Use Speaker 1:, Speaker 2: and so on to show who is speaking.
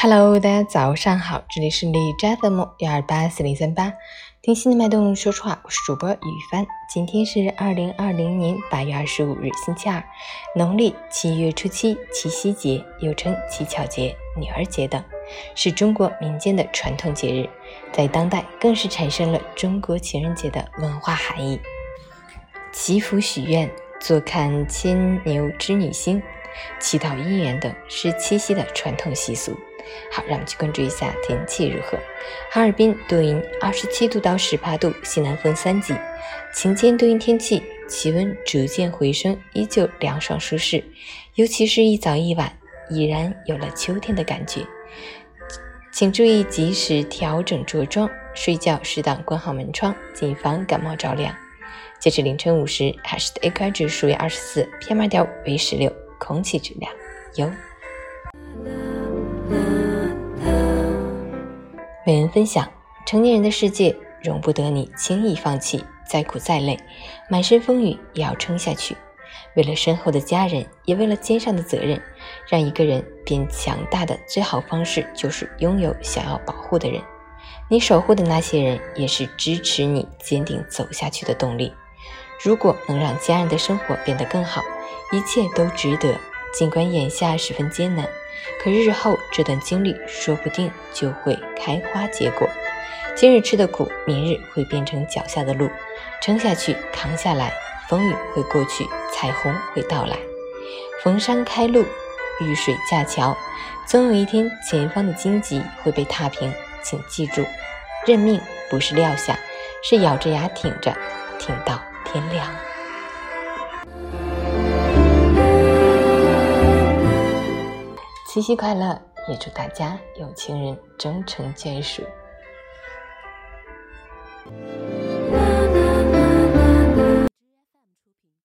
Speaker 1: Hello，大家早上好，这里是李扎 FM 幺二八四零三八，听心的脉动说说话，我是主播雨帆。今天是二零二零年八月二十五日，星期二，农历七月初七，七夕节，又称乞巧节、女儿节等，是中国民间的传统节日，在当代更是产生了中国情人节的文化含义。祈福许愿、坐看牵牛织女星、祈祷姻缘等，是七夕的传统习俗。好，让我们去关注一下天气如何。哈尔滨多云，二十七度到十八度，西南风三级，晴间多云天气，气温逐渐回升，依旧凉爽舒适。尤其是一早一晚，已然有了秋天的感觉。请注意及时调整着装，睡觉适当关好门窗，谨防感冒着凉。截至凌晨五时，海市的 AQI 指数为二十四，PM 二点五为十六，空气质量优。每人分享：成年人的世界容不得你轻易放弃，再苦再累，满身风雨也要撑下去。为了身后的家人，也为了肩上的责任，让一个人变强大的最好方式就是拥有想要保护的人。你守护的那些人，也是支持你坚定走下去的动力。如果能让家人的生活变得更好，一切都值得。尽管眼下十分艰难。可日后这段经历说不定就会开花结果。今日吃的苦，明日会变成脚下的路。撑下去，扛下来，风雨会过去，彩虹会到来。逢山开路，遇水架桥，总有一天前方的荆棘会被踏平。请记住，认命不是撂下，是咬着牙挺着，挺到天亮。七夕快乐！也祝大家有情人终成眷属。